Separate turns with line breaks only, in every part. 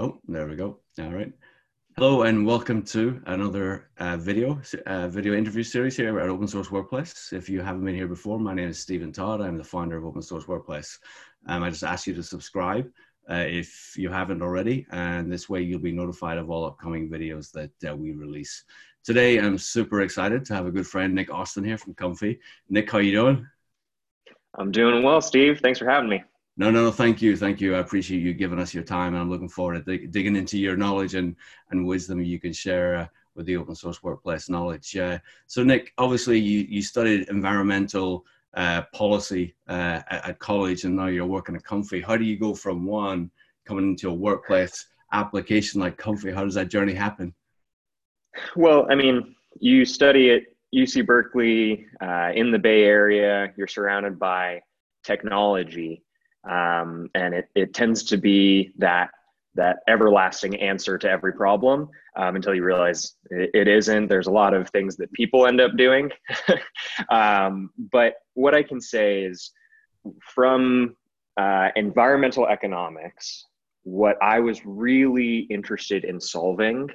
Oh, there we go. All right. Hello and welcome to another uh, video uh, video interview series here at Open Source Workplace. If you haven't been here before, my name is Stephen Todd. I'm the founder of Open Source Workplace. Um, I just ask you to subscribe uh, if you haven't already, and this way you'll be notified of all upcoming videos that we release. Today, I'm super excited to have a good friend, Nick Austin, here from Comfy. Nick, how are you doing?
I'm doing well, Steve. Thanks for having me.
No, no, no. Thank you, thank you. I appreciate you giving us your time, and I'm looking forward to dig- digging into your knowledge and and wisdom you can share uh, with the open source workplace knowledge. Uh, so, Nick, obviously, you you studied environmental uh, policy uh, at, at, college, and now you're working at Comfy. How do you go from one coming into a workplace application like Comfy? How does that journey happen?
Well, I mean, you study at UC Berkeley uh, in the Bay Area. You're surrounded by technology um, and it, it tends to be that that everlasting answer to every problem um, until you realize it, it isn't. There's a lot of things that people end up doing. Um, but what i can say is from uh, environmental economics what i was really interested in solving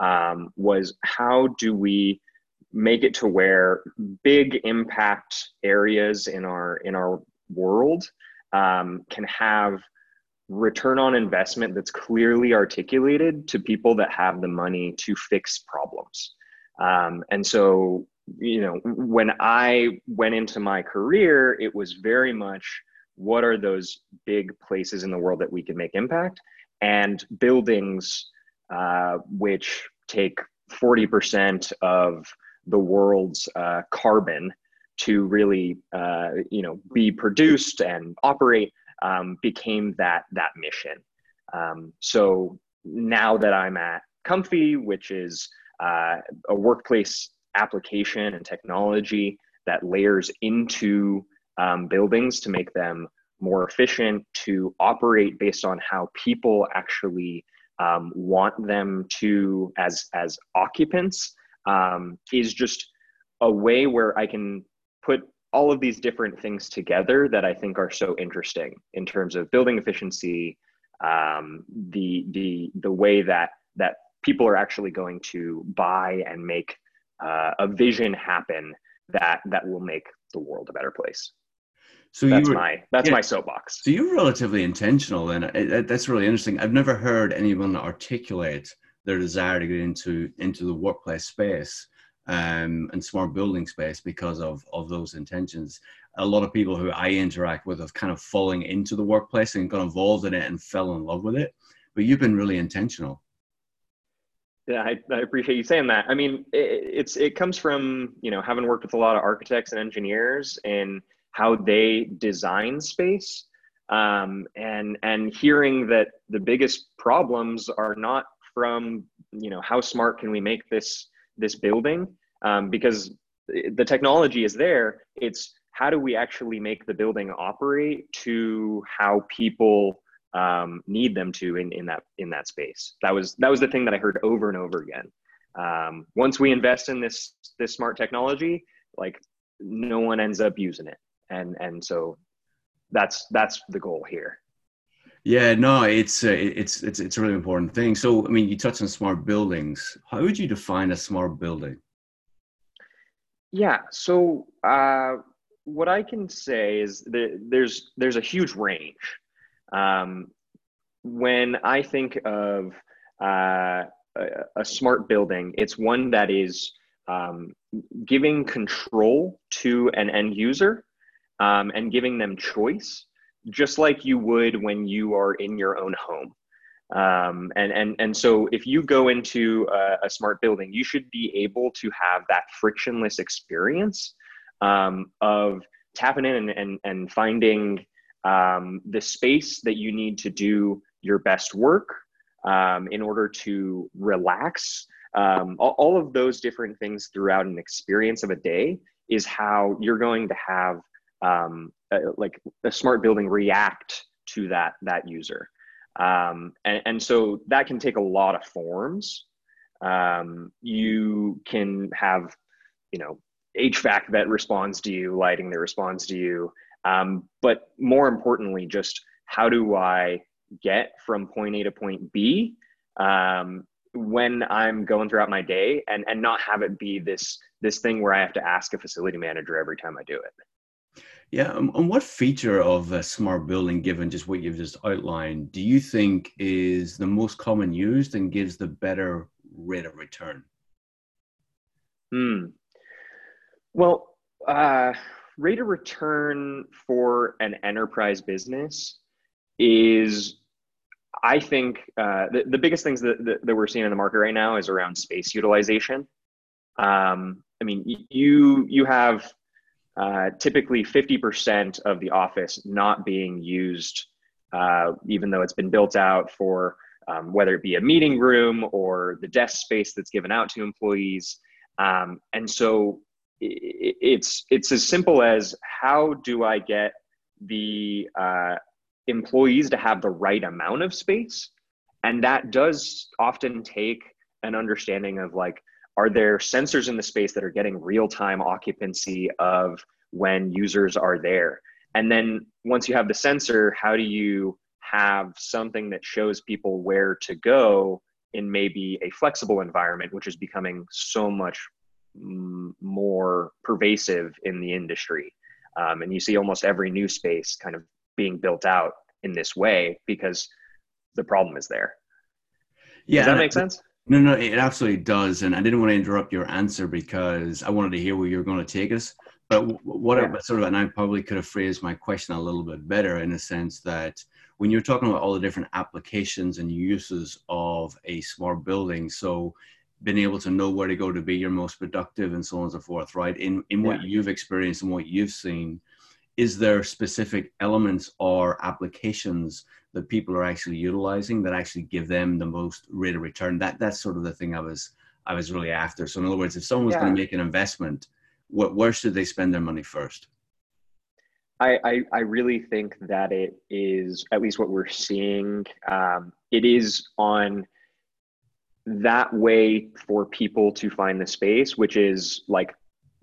um, was how do we make it to where big impact areas in our in our world um, can have return on investment that's clearly articulated to people that have the money to fix problems. Um, and so, you know, when I went into my career, it was very much what are those big places in the world that we can make impact and buildings uh, which take 40% of the world's uh, carbon to really uh, you know be produced and operate um, became that that mission. Um, so now that I'm at Comfy, which is uh, a workplace application and technology that layers into um, buildings to make them more efficient, to operate based on how people actually um, want them to as as occupants, um, is just a way where I can put all of these different things together that I think are so interesting in terms of building efficiency, um, the the the way that that people are actually going to buy and make uh, a vision happen that that will make the world a better place. So that's were, my that's yeah, my soapbox.
So you're relatively intentional, and it, it, that's really interesting. I've never heard anyone articulate their desire to get into into the workplace space um, and smart building space because of of those intentions. A lot of people who I interact with have kind of falling into the workplace and got involved in it and fell in love with it. But you've been really intentional.
Yeah, I, I appreciate you saying that. I mean, it, it's it comes from you know having worked with a lot of architects and engineers and how they design space, um, and and hearing that the biggest problems are not from you know how smart can we make this this building um, because the technology is there. It's how do we actually make the building operate to how people um, need them to in, in that in that space. That was that was the thing that I heard over and over again. Um, once we invest in this this smart technology, like no one ends up using it, and and so that's that's the goal here.
Yeah, no, it's uh, it's it's it's a really important thing. So, I mean, you touched on smart buildings. How would you define a smart building?
Yeah. So uh, what I can say is that there's there's a huge range. Um, when I think of uh, a, a, smart building, it's one that is um, giving control to an end user um, and giving them choice, just like you would when you are in your own home. Um, and and and so if you go into a, a, smart building, you should be able to have that frictionless experience um, of tapping in and and, and finding um, the space that you need to do your best work um, in order to relax. Um, all, all of those different things throughout an experience of a day is how you're going to have um, a, like a smart building react to that that user. Um, and, and, so that can take a lot of forms. Um, you can have, you know, HVAC that responds to you, lighting that responds to you. Um, but more importantly, just how do I get from point A to point B um, when I'm going throughout my day and, and not have it be this, this thing where I have to ask a facility manager every time I do it.
Yeah, um, and what feature of a smart building, given just what you've just outlined, do you think is the most common used and gives the better rate of return?
Hmm. Well, uh, rate of return for an enterprise business is I think uh, the, the biggest things that, that, that, we're seeing in the market right now is around space utilization. Um, I mean, you you have uh, typically 50% of the office not being used, uh, even though it's been built out for um, whether it be a meeting room or the desk space that's given out to employees. Um, and so it's it's as simple as how do I get the uh, employees to have the right amount of space, and that does often take an understanding of like are there sensors in the space that are getting real time occupancy of when users are there and then once you have the sensor how do you have something that shows people where to go in maybe a flexible environment which is becoming so much more pervasive in the industry. Um, and you see almost every new space kind of being built out in this way because the problem is there. Yeah, Does that make sense?
No, no, it absolutely does. And I didn't want to interrupt your answer because I wanted to hear where you're going to take us. But what yeah. I sort of, and I probably could have phrased my question a little bit better in the sense that when you're talking about all the different applications and uses of a smart building, so being able to know where to go to be your most productive and so on and so forth right in in what yeah. you've experienced and what you've seen is there specific elements or applications that people are actually utilizing that actually give them the most rate of return. That that's sort of the thing i was i was really after. So in other words if someone was yeah. going to make an investment what, where should they spend their money first?
I, I, I really think that it is at least what we're seeing um, it is on that way for people to find the space, which is like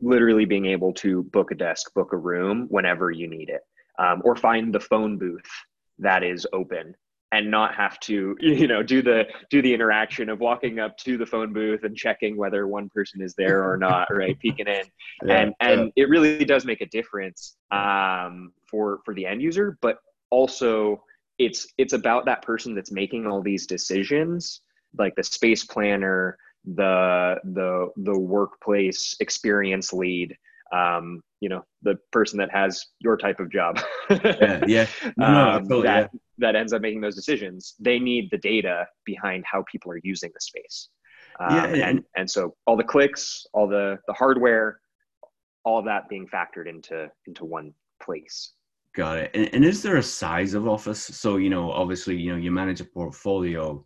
literally being able to book a desk, book a room whenever you need it, um, or find the phone booth that is open and not have to you know do the do the interaction of walking up to the phone booth and checking whether one person is there or not right peeking in yeah, and and yeah. it really does make a difference um, for for the end user but also it's it's about that person that's making all these decisions like the space planner, the the the workplace experience lead, um, you know, the person that has your type of job.
yeah, yeah. No,
um, totally, that yeah. that ends up making those decisions. They need the data behind how people are using the space. Um, yeah, and, and and so all the clicks, all the the hardware, all of that being factored into into one place.
Got it. And, and, is there a size of office? So, you know, obviously, you know, you manage a portfolio.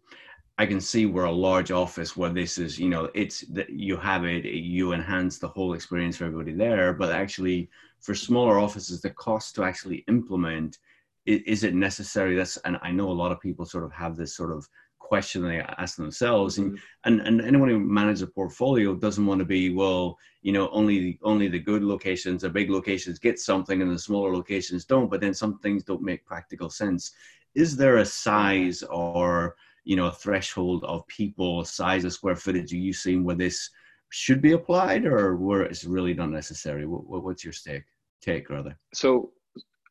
I can see where a large office where this is, you know, it's that you have it, you enhance the whole experience for everybody there. But actually, for smaller offices, the cost to actually implement is, is it necessary? That's and I know a lot of people sort of have this sort of question they ask themselves, mm-hmm. and, and and anyone who manages a portfolio doesn't want to be well, you know, only only the good locations, the big locations get something, and the smaller locations don't. But then some things don't make practical sense. Is there a size or you know a threshold of people size of square footage are you seeing where this should be applied or where it's really not necessary what, what's your take take rather
so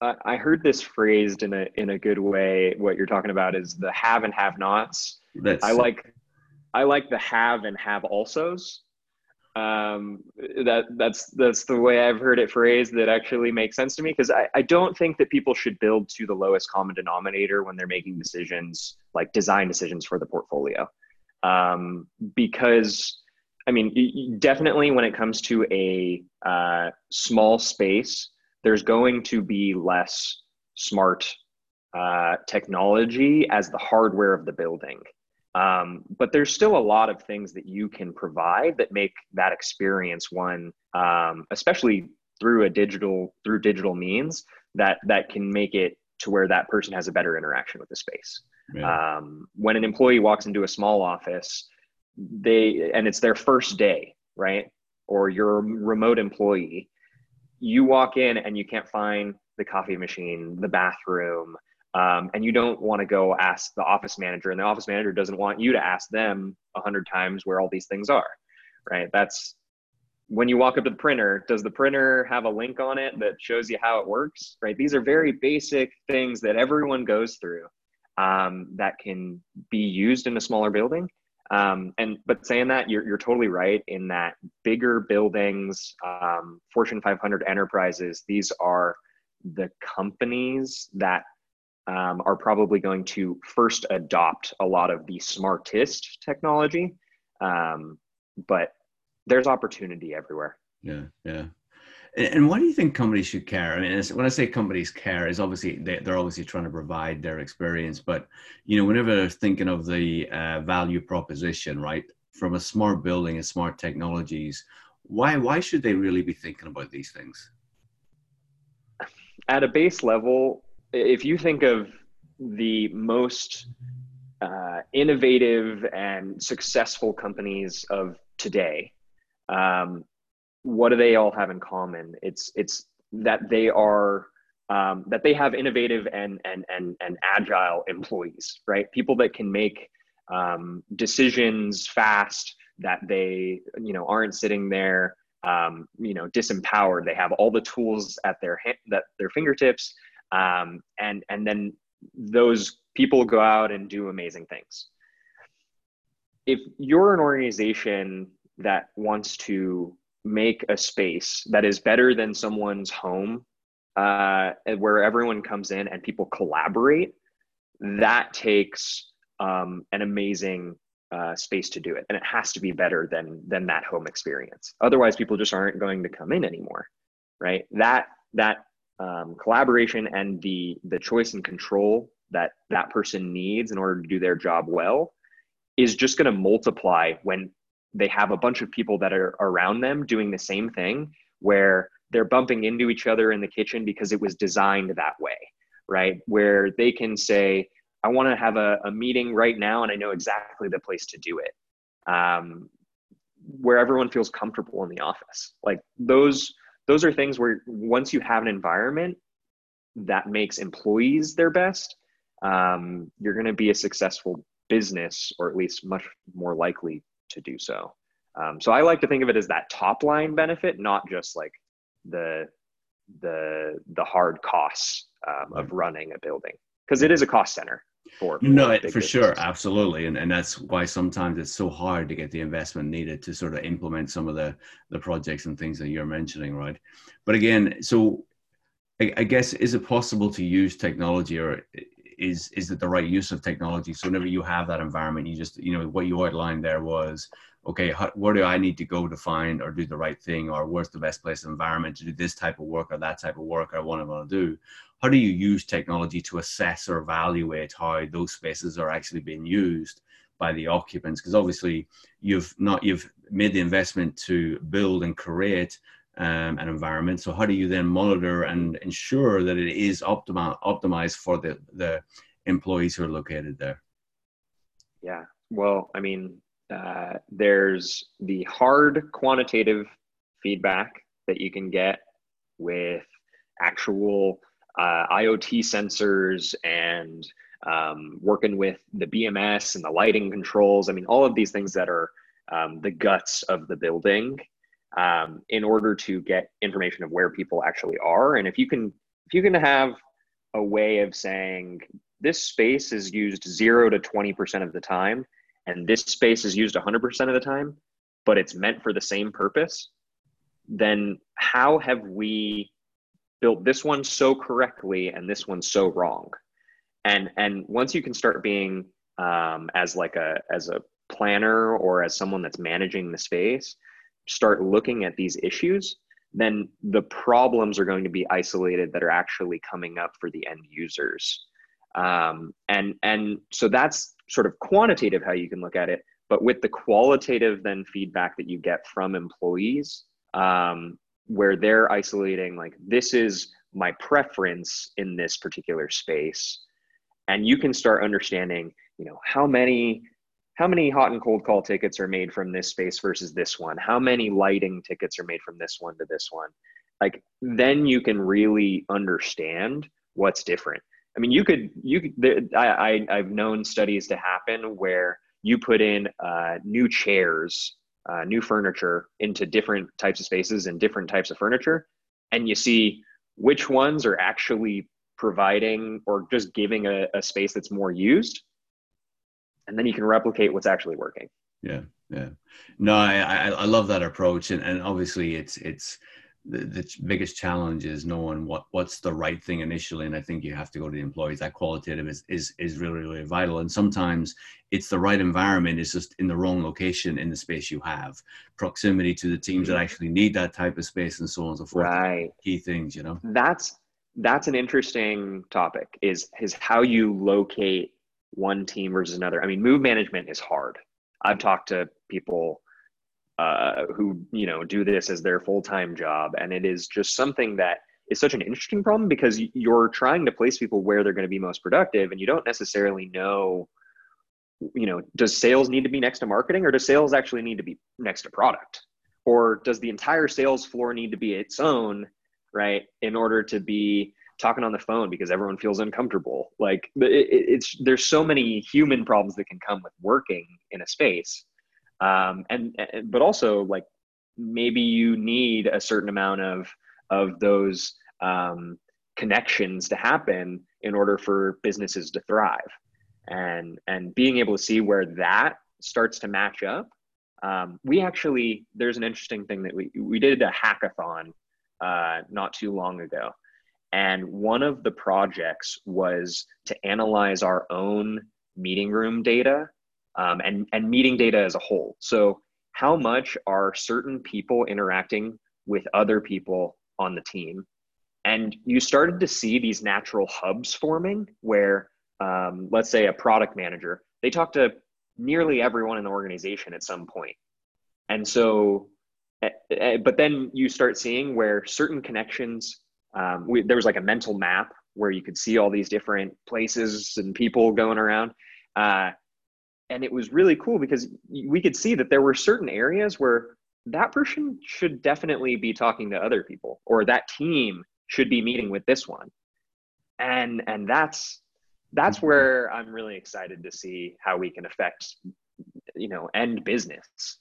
I heard this phrased in a in a good way. What you're talking about is the have and have nots. That's, I like I like the have and have alsos um, that that's that's the way I've heard it phrased that actually makes sense to me because I, I don't think that people should build to the lowest common denominator when they're making decisions like design decisions for the portfolio. Um, because I mean definitely when it comes to a uh, small space there's going to be less smart uh, technology as the hardware of the building um, but there's still a lot of things that you can provide that make that experience one, um, especially through a digital through digital means that that can make it to where that person has a better interaction with the space. Yeah. Um, when an employee walks into a small office, they and it's their first day, right? Or you're a remote employee, you walk in and you can't find the coffee machine, the bathroom, um, and you don't want to go ask the office manager and the office manager doesn't want you to ask them a hundred times where all these things are right? That's when you walk up to the printer does the printer have a link on it that shows you how it works right? These are very basic things that everyone goes through um, that can be used in a smaller building. Um, and but saying that you're, you're totally right in that bigger buildings um, fortune 500 enterprises these are the companies that um, are probably going to first adopt a lot of the smartest technology. Um, but there's opportunity everywhere.
Yeah, yeah. And why do you think companies should care? I mean, when I say companies care, is obviously they, are obviously trying to provide their experience, but you know, whenever they're thinking of the uh, value proposition, right, from a smart building and smart technologies, why why should they really be thinking about these things?
At a base level, if you think of the most uh, innovative and successful companies of today, um, what do they all have in common? It's it's that they are um, that they have innovative and and and and agile employees, right? People that can make um, decisions fast. That they you know aren't sitting there um, you know disempowered. They have all the tools at their hand, that their fingertips um, and and then those people go out and do amazing things. If you're an organization that wants to make a space that is better than someone's home uh, where everyone comes in and people collaborate that takes um, an amazing uh, space to do it. And it has to be better than than that home experience. Otherwise people just aren't going to come in anymore right? That that um, collaboration and the the choice and control that that person needs in order to do their job well is just going to multiply when they have a bunch of people that are around them doing the same thing where they're bumping into each other in the kitchen because it was designed that way right? Where they can say i want to have a, a meeting right now and i know exactly the place to do it. Um, where everyone feels comfortable in the office. Like those those are things where once you have an environment that makes employees their best, um, you're going to be a successful business, or at least much more likely to do so. Um, so I like to think of it as that top line benefit, not just like the the the hard costs um, of running a building, because it is a cost center for
no for sure absolutely and, and that's why sometimes it's so hard to get the investment needed to sort of implement some of the the projects and things that you're mentioning right? But again so I, I guess is it possible to use technology or is is it the right use of technology? So whenever you have that environment you just you know what you outlined there was okay how, where do i need to go to find or do the right thing? Or where's the best place environment to do this type of work or that type of work i want to do? How do you use technology to assess or evaluate how those spaces are actually being used by the occupants? Because obviously you've not you've made the investment to build and create um, an environment. So how do you then monitor and ensure that it is optimal optimized for the the employees who are located there?
Yeah. Well i mean uh, there's the hard quantitative feedback that you can get with actual uh, IoT sensors and um, working with the BMS and the lighting controls. I mean, all of these things that are um, the guts of the building um, in order to get information of where people actually are. And if you can, if you can have a way of saying this space is used zero to 20% of the time, and this space is used 100% of the time, but it's meant for the same purpose, then how have we built this one so correctly and this one so wrong? And and once you can start being um, as like a as a planner or as someone that's managing the space start looking at these issues then the problems are going to be isolated that are actually coming up for the end users um, and and so that's sort of quantitative how you can look at it but with the qualitative then feedback that you get from employees um, where they're isolating like this is my preference in this particular space. And you can start understanding you know how many how many hot and cold call tickets are made from this space versus this one? How many lighting tickets are made from this one to this one? Like then you can really understand what's different I mean, you could you could. I, I have known studies to happen where you put in uh, new chairs, uh, new furniture into different types of spaces and different types of furniture, and you see which ones are actually providing or just giving a, a space that's more used, and then you can replicate what's actually working.
Yeah, yeah. No, I I, I love that approach, and and obviously it's it's the, the, biggest challenge is knowing what what's the right thing initially and i think you have to go to the employees. That qualitative is is, is really really vital and sometimes it's the right environment it's just in the wrong location in the space you have. Proximity to the teams that mm-hmm. actually need that type of space and so on and so forth
right.
key things you know?
That's that's an interesting topic is is how you locate one team versus another. I mean move management is hard. I've talked to people uh, who you know do this as their full-time job. And it is just something that is such an interesting problem because you're trying to place people where they're going to be most productive and you don't necessarily know you know does sales need to be next to marketing or does sales actually need to be next to product? Or does the entire sales floor need to be its own right in order to be talking on the phone because everyone feels uncomfortable? Like it, it's there's so many human problems that can come with working in a space um, and, but also like maybe you need a certain amount of of those um, connections to happen in order for businesses to thrive. And and being able to see where that starts to match up um, we actually there's an interesting thing that we we did a hackathon uh, not too long ago. And one of the projects was to analyze our own meeting room data um, and, and meeting data as a whole. So, how much are certain people interacting with other people on the team? And you started to see these natural hubs forming where, um, let's say, a product manager, they talk to nearly everyone in the organization at some point. And so, eh, eh, but then you start seeing where certain connections, um, we, there was like a mental map where you could see all these different places and people going around. Uh, and it was really cool because we could see that there were certain areas where that person should definitely be talking to other people or that team should be meeting with this one and and that's that's mm-hmm. where i'm really excited to see how we can affect you know end business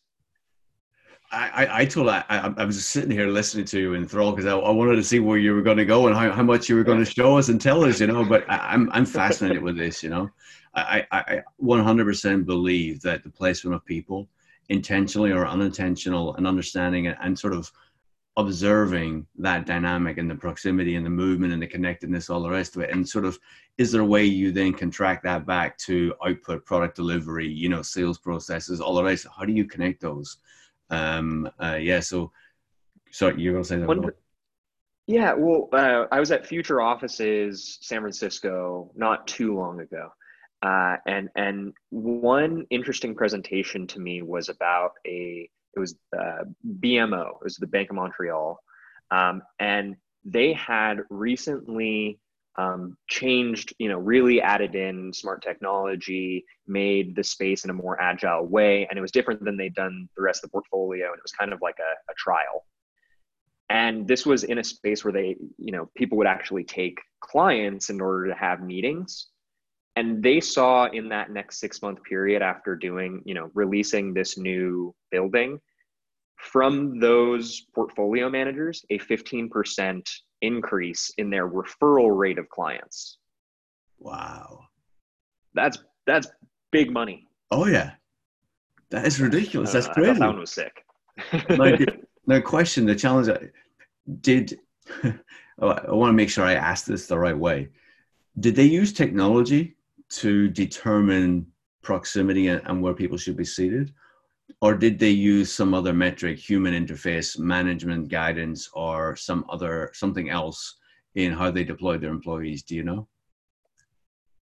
I, I, I told I, I, I was sitting here listening to you in thrall because I, I wanted to see where you were going to go and how, how much you were going to show us and tell us, you know. But I, I'm I'm fascinated with this, you know. I, I 100% believe that the placement of people, intentionally or unintentional, and understanding and, and sort of observing that dynamic and the proximity and the movement and the connectedness, all the rest of it, and sort of is there a way you then can track that back to output, product delivery, you know, sales processes, all the rest? How do you connect those? Um, uh, yeah, so sorry, you're gonna say that. One,
yeah, well, uh, I was at Future Offices, San Francisco, not too long ago, uh, and and one interesting presentation to me was about a it was uh, BMO, it was the Bank of Montreal, um, and they had recently um, changed, you know, really added in smart technology, made the space in a more agile way, and it was different than they'd done the rest of the portfolio, and it was kind of like a, a trial. And this was in a space where they, you know, people would actually take clients in order to have meetings and they saw in that next six month period after doing you know releasing this new building from those portfolio managers a 15% increase in their referral rate of clients.
Wow.
That's that's big money.
Oh yeah. That is ridiculous. That's uh, crazy.
that one was sick.
Now, now question. The challenge uh, did oh, i want to make sure i ask this the right way. Did they use technology to determine proximity and, and where people should be seated? Or did they use some other metric, human interface, management guidance, or some other something else in how they deployed their employees? Do you know?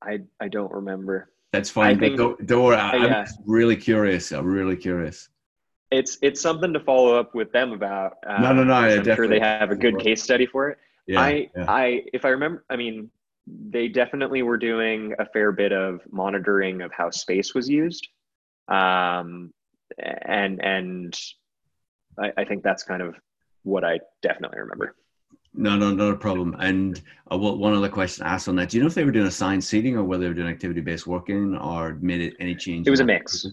I I don't remember.
That's fine. Think, don't, don't worry. I'm yeah. really curious. I'm really curious.
It's it's something to follow up with them about.
Um, no, no, no.
I'm sure they have a good case study for it. Yeah, I yeah. I if I remember, I mean, they definitely were doing a fair bit of monitoring of how space was used um, and and I, I, think that's kind of what i definitely remember
No, no, not a problem. And uh, one other question asked on that: Do you know if they were doing assigned seating or whether they were doing activity-based working or made it any change?
It was a mix.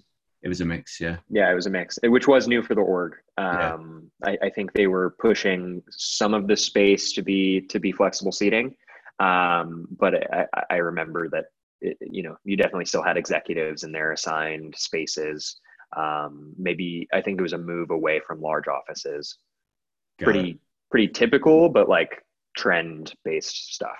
It was a mix, yeah.
Yeah, it was a mix, which was new for the org. Um, yeah. I, I, think they were pushing some of the space to be to be flexible seating, um, but I, I remember that it, you know you definitely still had executives in their assigned spaces. Um, maybe I think it was a move away from large offices. Got pretty it. pretty typical, but like trend based stuff.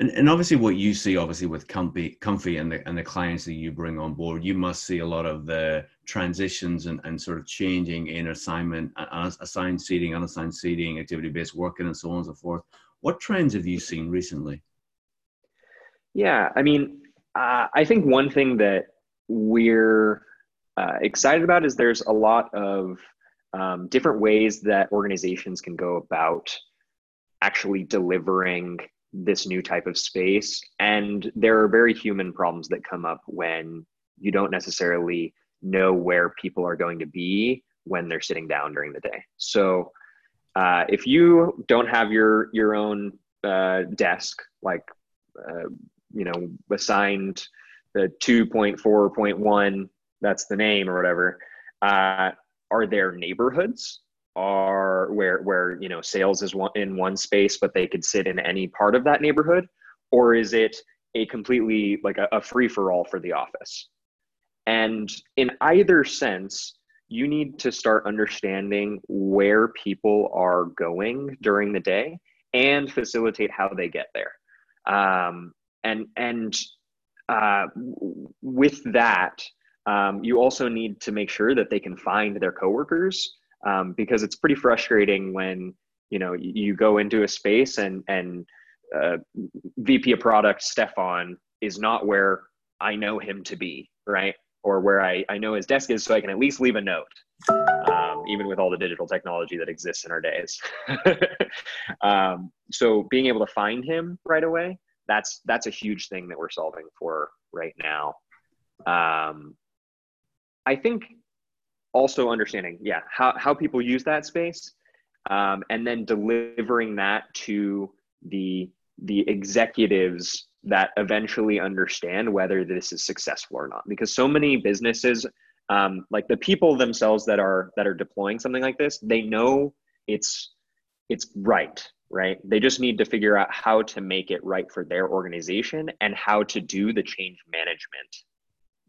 And, and obviously, what you see, obviously, with Comfy, Comfy and the and the clients that you bring on board, you must see a lot of the transitions and, and sort of changing in assignment, assigned seating, unassigned seating, activity based working, and so on and so forth. What trends have you seen recently?
Yeah, I mean, uh, I think one thing that we're uh, excited about is there's a lot of um, different ways that organizations can go about actually delivering this new type of space. And there are very human problems that come up when you don't necessarily know where people are going to be when they're sitting down during the day. So uh, if you don't have your your own uh, desk, like uh, you know, assigned the 2.4.1, that's the name or whatever, uh, are there neighborhoods? Are where where you know sales is one in one space but they could sit in any part of that neighborhood? Or is it a completely like a, a free for all for the office? And in either sense you need to start understanding where people are going during the day and facilitate how they get there um, and and uh, with that um, you also need to make sure that they can find their coworkers um, because it's pretty frustrating when you know you go into a space and and uh, VP of product Stefan is not where I know him to be, right? Or where I, I know his desk is, so I can at least leave a note, um, even with all the digital technology that exists in our days. um, so being able to find him right away, that's that's a huge thing that we're solving for right now. Um, I think also understanding, yeah, how, how people use that space, um, and then delivering that to the the executives that eventually understand whether this is successful or not. Because so many businesses, um, like the people themselves that are that are deploying something like this, they know it's it's right right they just need to figure out how to make it right for their organization and how to do the change management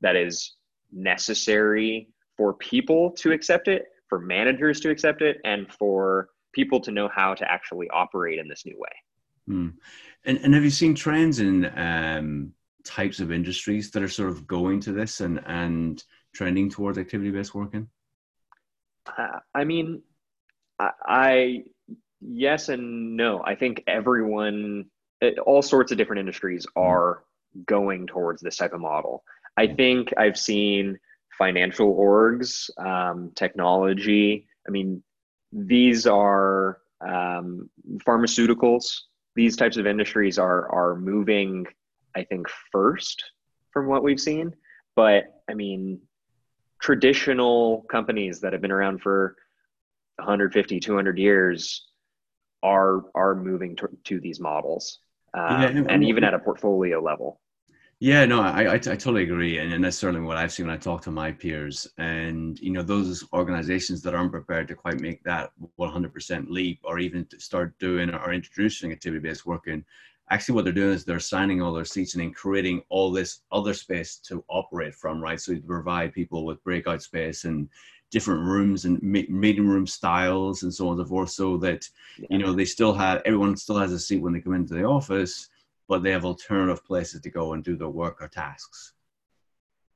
that is necessary for people to accept it, for managers to accept it, and for people to know how to actually operate in this new way.
Hmm. And, and have you seen trends in um, types of industries that are sort of going to this and, and trending towards activity based working?
Uh, I mean, I, I, yes and no. I think everyone, all sorts of different industries hmm. are going towards this type of model. I hmm. think I've seen financial orgs, um, technology. I mean, these are um, pharmaceuticals. These types of industries are are moving, I think, first from what we've seen. But I mean, traditional companies that have been around for 150, 200 years are are moving to, to these models, um, yeah, and even at a portfolio level.
Yeah, no, I, I, I, totally agree. And, and that's certainly what I've seen when I talk to my peers. And, you know, those organizations that aren't prepared to quite make that 100% leap or even to start doing or introducing activity based working, actually what they're doing is they're signing all their seats and then creating all this other space to operate from, right? So to provide people with breakout space and different rooms and meeting room styles and so on and so forth so that, yeah. you know, they still have, everyone still has a seat when they come into the office but they have alternative places to go and do their work or tasks.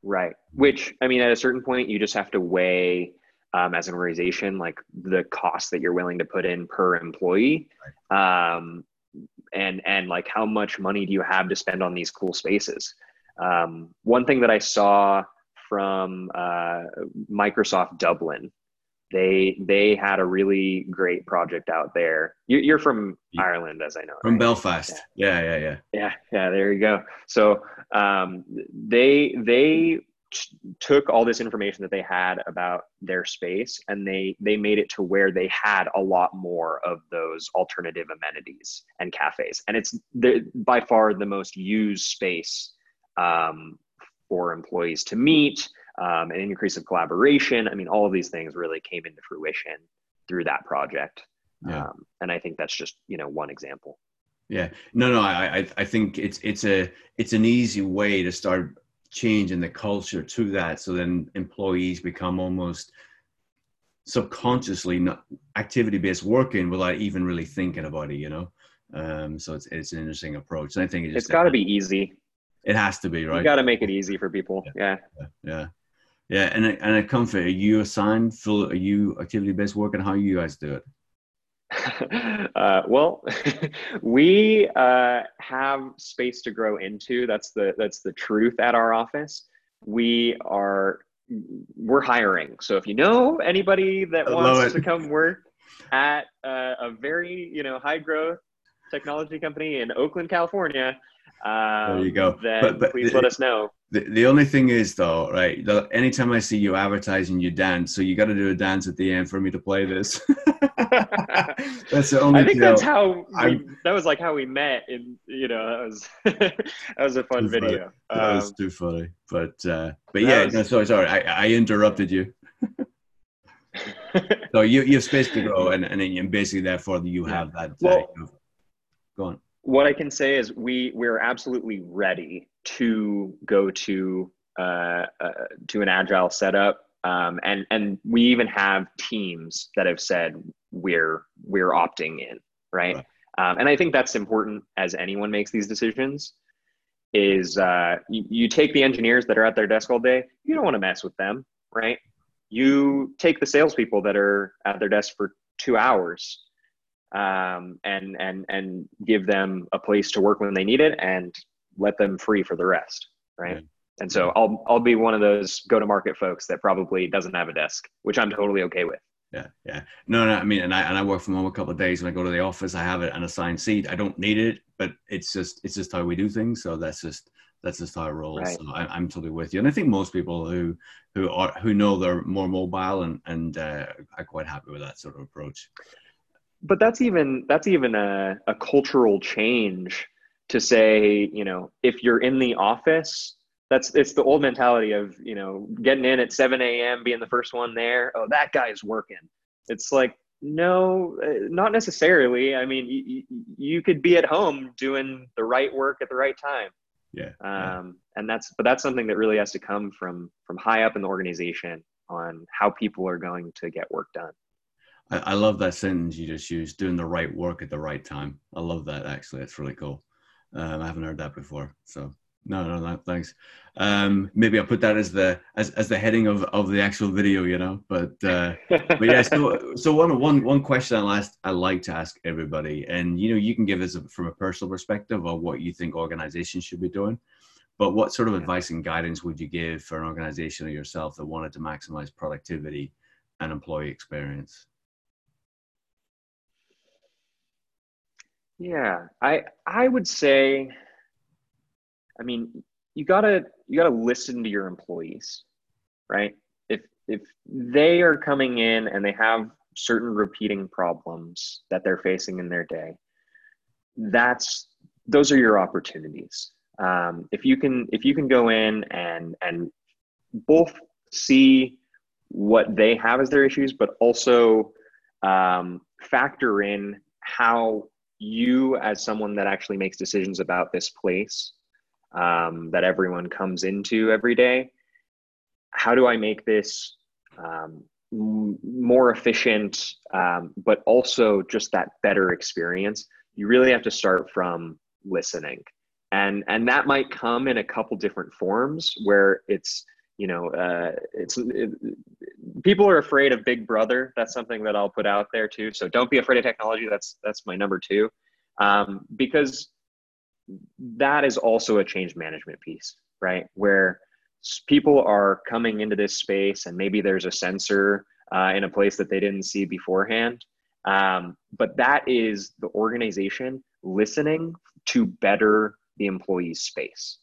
Right. Which, I mean, at a certain point, you just have to weigh um, as an organization, like the cost that you're willing to put in per employee. Right. Um, and, and like how much money do you have to spend on these cool spaces? Um, one thing that I saw from uh, Microsoft Dublin they they had a really great project out there. You, are from. Ireland, as I know.
From right? Belfast. Yeah. yeah, yeah, yeah.
Yeah, yeah. There you go. So um, they they t- took all this information that they had about their space and they they made it to where they had a lot more of those alternative amenities and cafes and it's the, by far the most used space um, for employees to meet um, an increase of collaboration. I mean all of these things really came into fruition through that project. Yeah. um, and i think that's just you know one example.
Yeah. No no i i think it's it's a it's an easy way to start change in the culture to that. So then employees become almost subconsciously not activity based working without even really thinking about it you know? Um, so it's it's an interesting approach. And i think
it just, it's got to be easy.
It has to be right?
You got to make it easy for people. Yeah.
Yeah. Yeah, yeah. and and at Comfy are you assigned full are you activity based work and how you guys do it
uh, well, we uh, have space to grow into. That's the that's the truth at our office. We are we're hiring. So if you know anybody that wants to come work at uh, a very you know high growth technology company in Oakland, California, um,
there you go.
Then but, but please let us know.
The, the only thing is though, right? The, anytime I see you advertising, you dance. So you got to do a dance at the end for me to play this.
that's the only. I think that's how we, that was like how we met. In you know that was that was a fun video.
Funny. That was um, too funny, but uh, but yeah, was, no, sorry, sorry, I, I interrupted you. so you you have space to grow, and and, and basically therefore you have that. Uh, well, uh, go on
what I can say is we we're absolutely ready to go to uh, uh, to an agile setup, um, and and we even have teams that have said we're we're opting in, right? right. Um, and I think that's important as anyone makes these decisions. Is uh, you, you take the engineers that are at their desk all day, you don't want to mess with them, right? You take the salespeople that are at their desk for two hours um, and and and give them a place to work when they need it and let them free for the rest right? And so i'll i'll be one of those go to market folks that probably doesn't have a desk which i'm totally okay with.
Yeah yeah. No no i mean and i and i work from home a couple of days. When i go to the office i have an assigned seat. I don't need it but it's just it's just how we do things. So that's just that's just how it rolls. Right. So I, am totally with you, and I think most people who who are who know they're more mobile and and uh, are quite happy with that sort of approach.
But that's even that's even a, a cultural change to say you know if you're in the office that's it's the old mentality of you know getting in at 7 a.m being the first one there oh that guy's working it's like no uh, not necessarily i mean you, you could be at home doing the right work at the right time
yeah, um
and that's but that's something that really has to come from from high up in the organization on how people are going to get work done
I, I, love that sentence you just used, doing the right work at the right time. I love that actually. It's really cool. Um, I haven't heard that before. So no, no, no, thanks. Um, maybe I'll put that as the as, as the heading of, of the actual video, you know. But uh, but yeah, so so one one one question I last I like to ask everybody, and you know, you can give this from a personal perspective of what you think organizations should be doing. But what sort of advice and guidance would you give for an organization or yourself that wanted to maximize productivity and employee experience?
Yeah, I I would say, I mean, you gotta you gotta listen to your employees, right? If if they are coming in and they have certain repeating problems that they're facing in their day, that's those are your opportunities. Um, if you can if you can go in and and both see what they have as their issues, but also um, factor in how you as someone that actually makes decisions about this place um, that everyone comes into every day how do i make this um, more efficient um, but also just that better experience? You really have to start from listening. And and that might come in a couple different forms where it's you know uh, it's it, people are afraid of big brother. That's something that i'll put out there too. So don't be afraid of technology. That's that's my number two. Um, because that is also a change management piece right? Where people are coming into this space and maybe there's a sensor uh, in a place that they didn't see beforehand. Um, but that is the organization listening to better the employee's space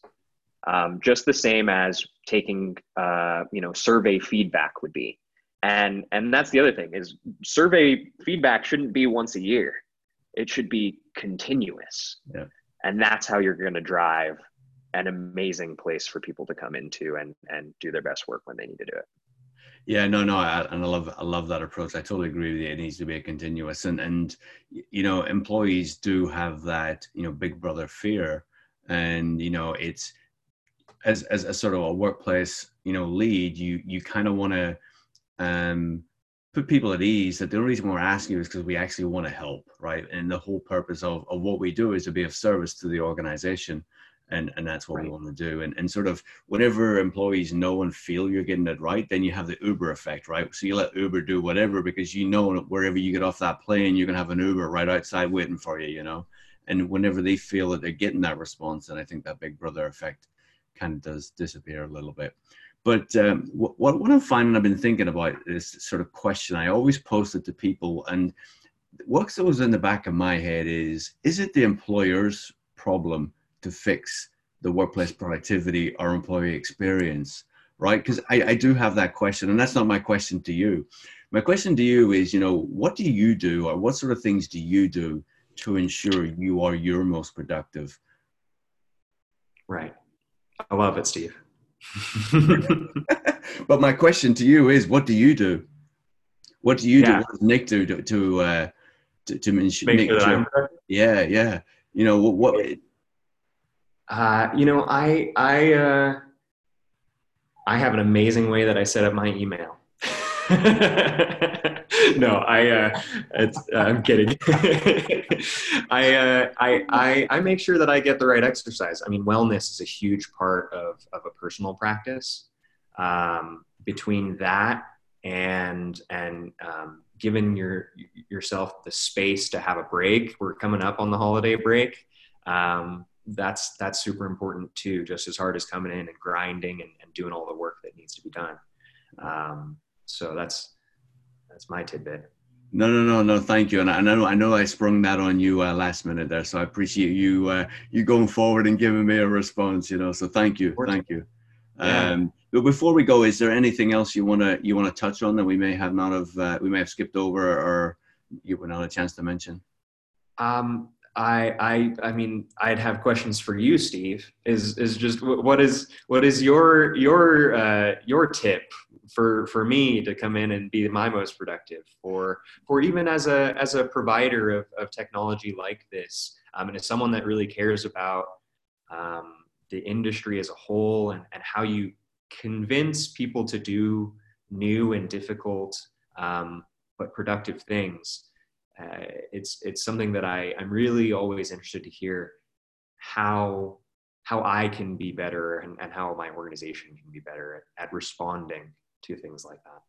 um, just the same as taking uh, you know survey feedback would be and and that's the other thing is survey feedback shouldn't be once a year it should be continuous
yeah.
and that's how you're going to drive an amazing place for people to come into and and do their best work when they need to do it
yeah, no, no, I, and I love I love that approach. I totally agree with you. It needs to be a continuous, and and you know, employees do have that you know big brother fear, and you know, it's as as a sort of a workplace you know lead, you you kind of want to um, put people at ease that the only reason we're asking you is because we actually want to help, right? And the whole purpose of of what we do is to be of service to the organization and and that's what right. we want to do and and sort of whenever employees know and feel you're getting it right then you have the uber effect right so you let uber do whatever because you know wherever you get off that plane you're going to have an uber right outside waiting for you you know and whenever they feel that they're getting that response then i think that big brother effect kind of does disappear a little bit but um, what, what i'm finding i've been thinking about this sort of question i always post it to people and what goes in the back of my head is is it the employer's problem to fix the workplace productivity or employee experience, right? Because I, I do have that question, and that's not my question to you. My question to you is, you know, what do you do, or what sort of things do you do to ensure you are your most productive?
Right. I love it, Steve.
but my question to you is, what do you do? What do you yeah. do? What does Nick do to to uh, to, to make, make sure? Yeah, yeah. You know what? what
uh, you know, I I uh, I have an amazing way that I set up my email. no, I uh, uh, I'm kidding. I, uh, I I I make sure that I get the right exercise. I mean, wellness is a huge part of of a personal practice. Um, between that and and um, giving your yourself the space to have a break, we're coming up on the holiday break. Um, that's that's super important too just as hard as coming in and grinding and, and doing all the work that needs to be done um, so that's that's my tidbit.
No no no no thank you. And i, know i know i sprung that on you uh, last minute there so i appreciate you uh, you going forward and giving me a response you know so thank you thank you. Yeah. um, but before we go is there anything else you want to you want to touch on that we may have not have uh, we may have skipped over or you were not a chance to mention?
Um, I, I, I mean, I'd have questions for you, Steve. Is is just what is what is your your uh, your tip for for me to come in and be my most productive, for for even as a as a provider of, of technology like this, um, and as someone that really cares about um, the industry as a whole and, and how you convince people to do new and difficult um, but productive things uh, it's it's something that I I'm really always interested to hear how how I can be better and, and how my organization can be better at, at responding to things like that.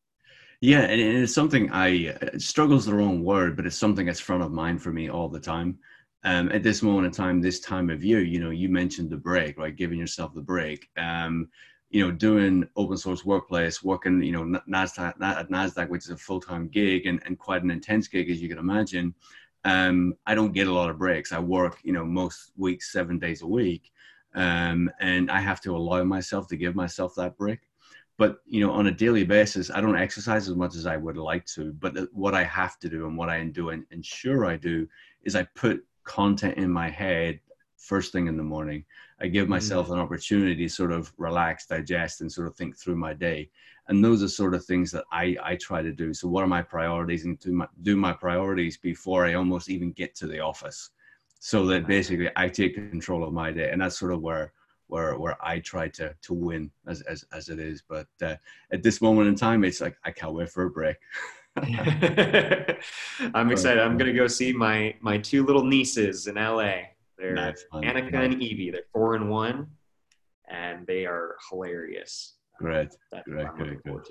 Yeah, and it's something I struggles the wrong word, but it's something that's front of mind for me all the time. Um, at this moment in time, this time of year, you know, you mentioned the break, right? Giving yourself the break. Um, you know, doing open source workplace, working, you know, NASDAQ, at NASDAQ, which is a full time gig and, and quite an intense gig, as you can imagine. Um, I don't get a lot of breaks. I work, you know, most weeks, seven days a week. Um, and I have to allow myself to give myself that break. But, you know, on a daily basis, I don't exercise as much as I would like to. But what I have to do and what I do and ensure I do is I put content in my head first thing in the morning. I give myself mm-hmm. an opportunity to sort of relax, digest, and sort of think through my day. And those are sort of things that I, I try to do. So, what are my priorities and do my, do my priorities before I almost even get to the office so that basically I take control of my day. And that's sort of where where where I try to to win as as, as it is. But uh, at this moment in time, it's like I can't wait for a break.
I'm excited. I'm gonna go see my my two little nieces in LA. They're Annika and Evie. They're four and one, and they are hilarious.
Great, That's great, great, good.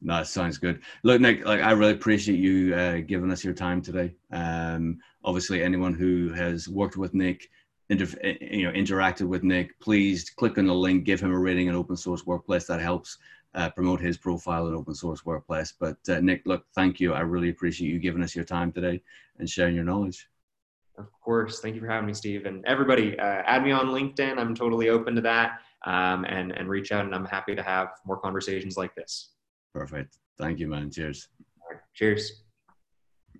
No, sounds good. Look, Nick, like I really appreciate you uh, giving us your time today. Um, obviously, anyone who has worked with Nick, inter- eh, you know, interacted with Nick, please click on the link, give him a rating in Open Source Workplace. That helps uh, promote his profile in Open Source Workplace. But uh, Nick, look, thank you. I really appreciate you giving us your time today and sharing your knowledge.
Of course. Thank you for having me, Steve. And everybody, uh, add me on LinkedIn. I'm totally open to that. um, and and reach out. And I'm happy to have more conversations like this.
Perfect. Thank you, man. Cheers.
Cheers.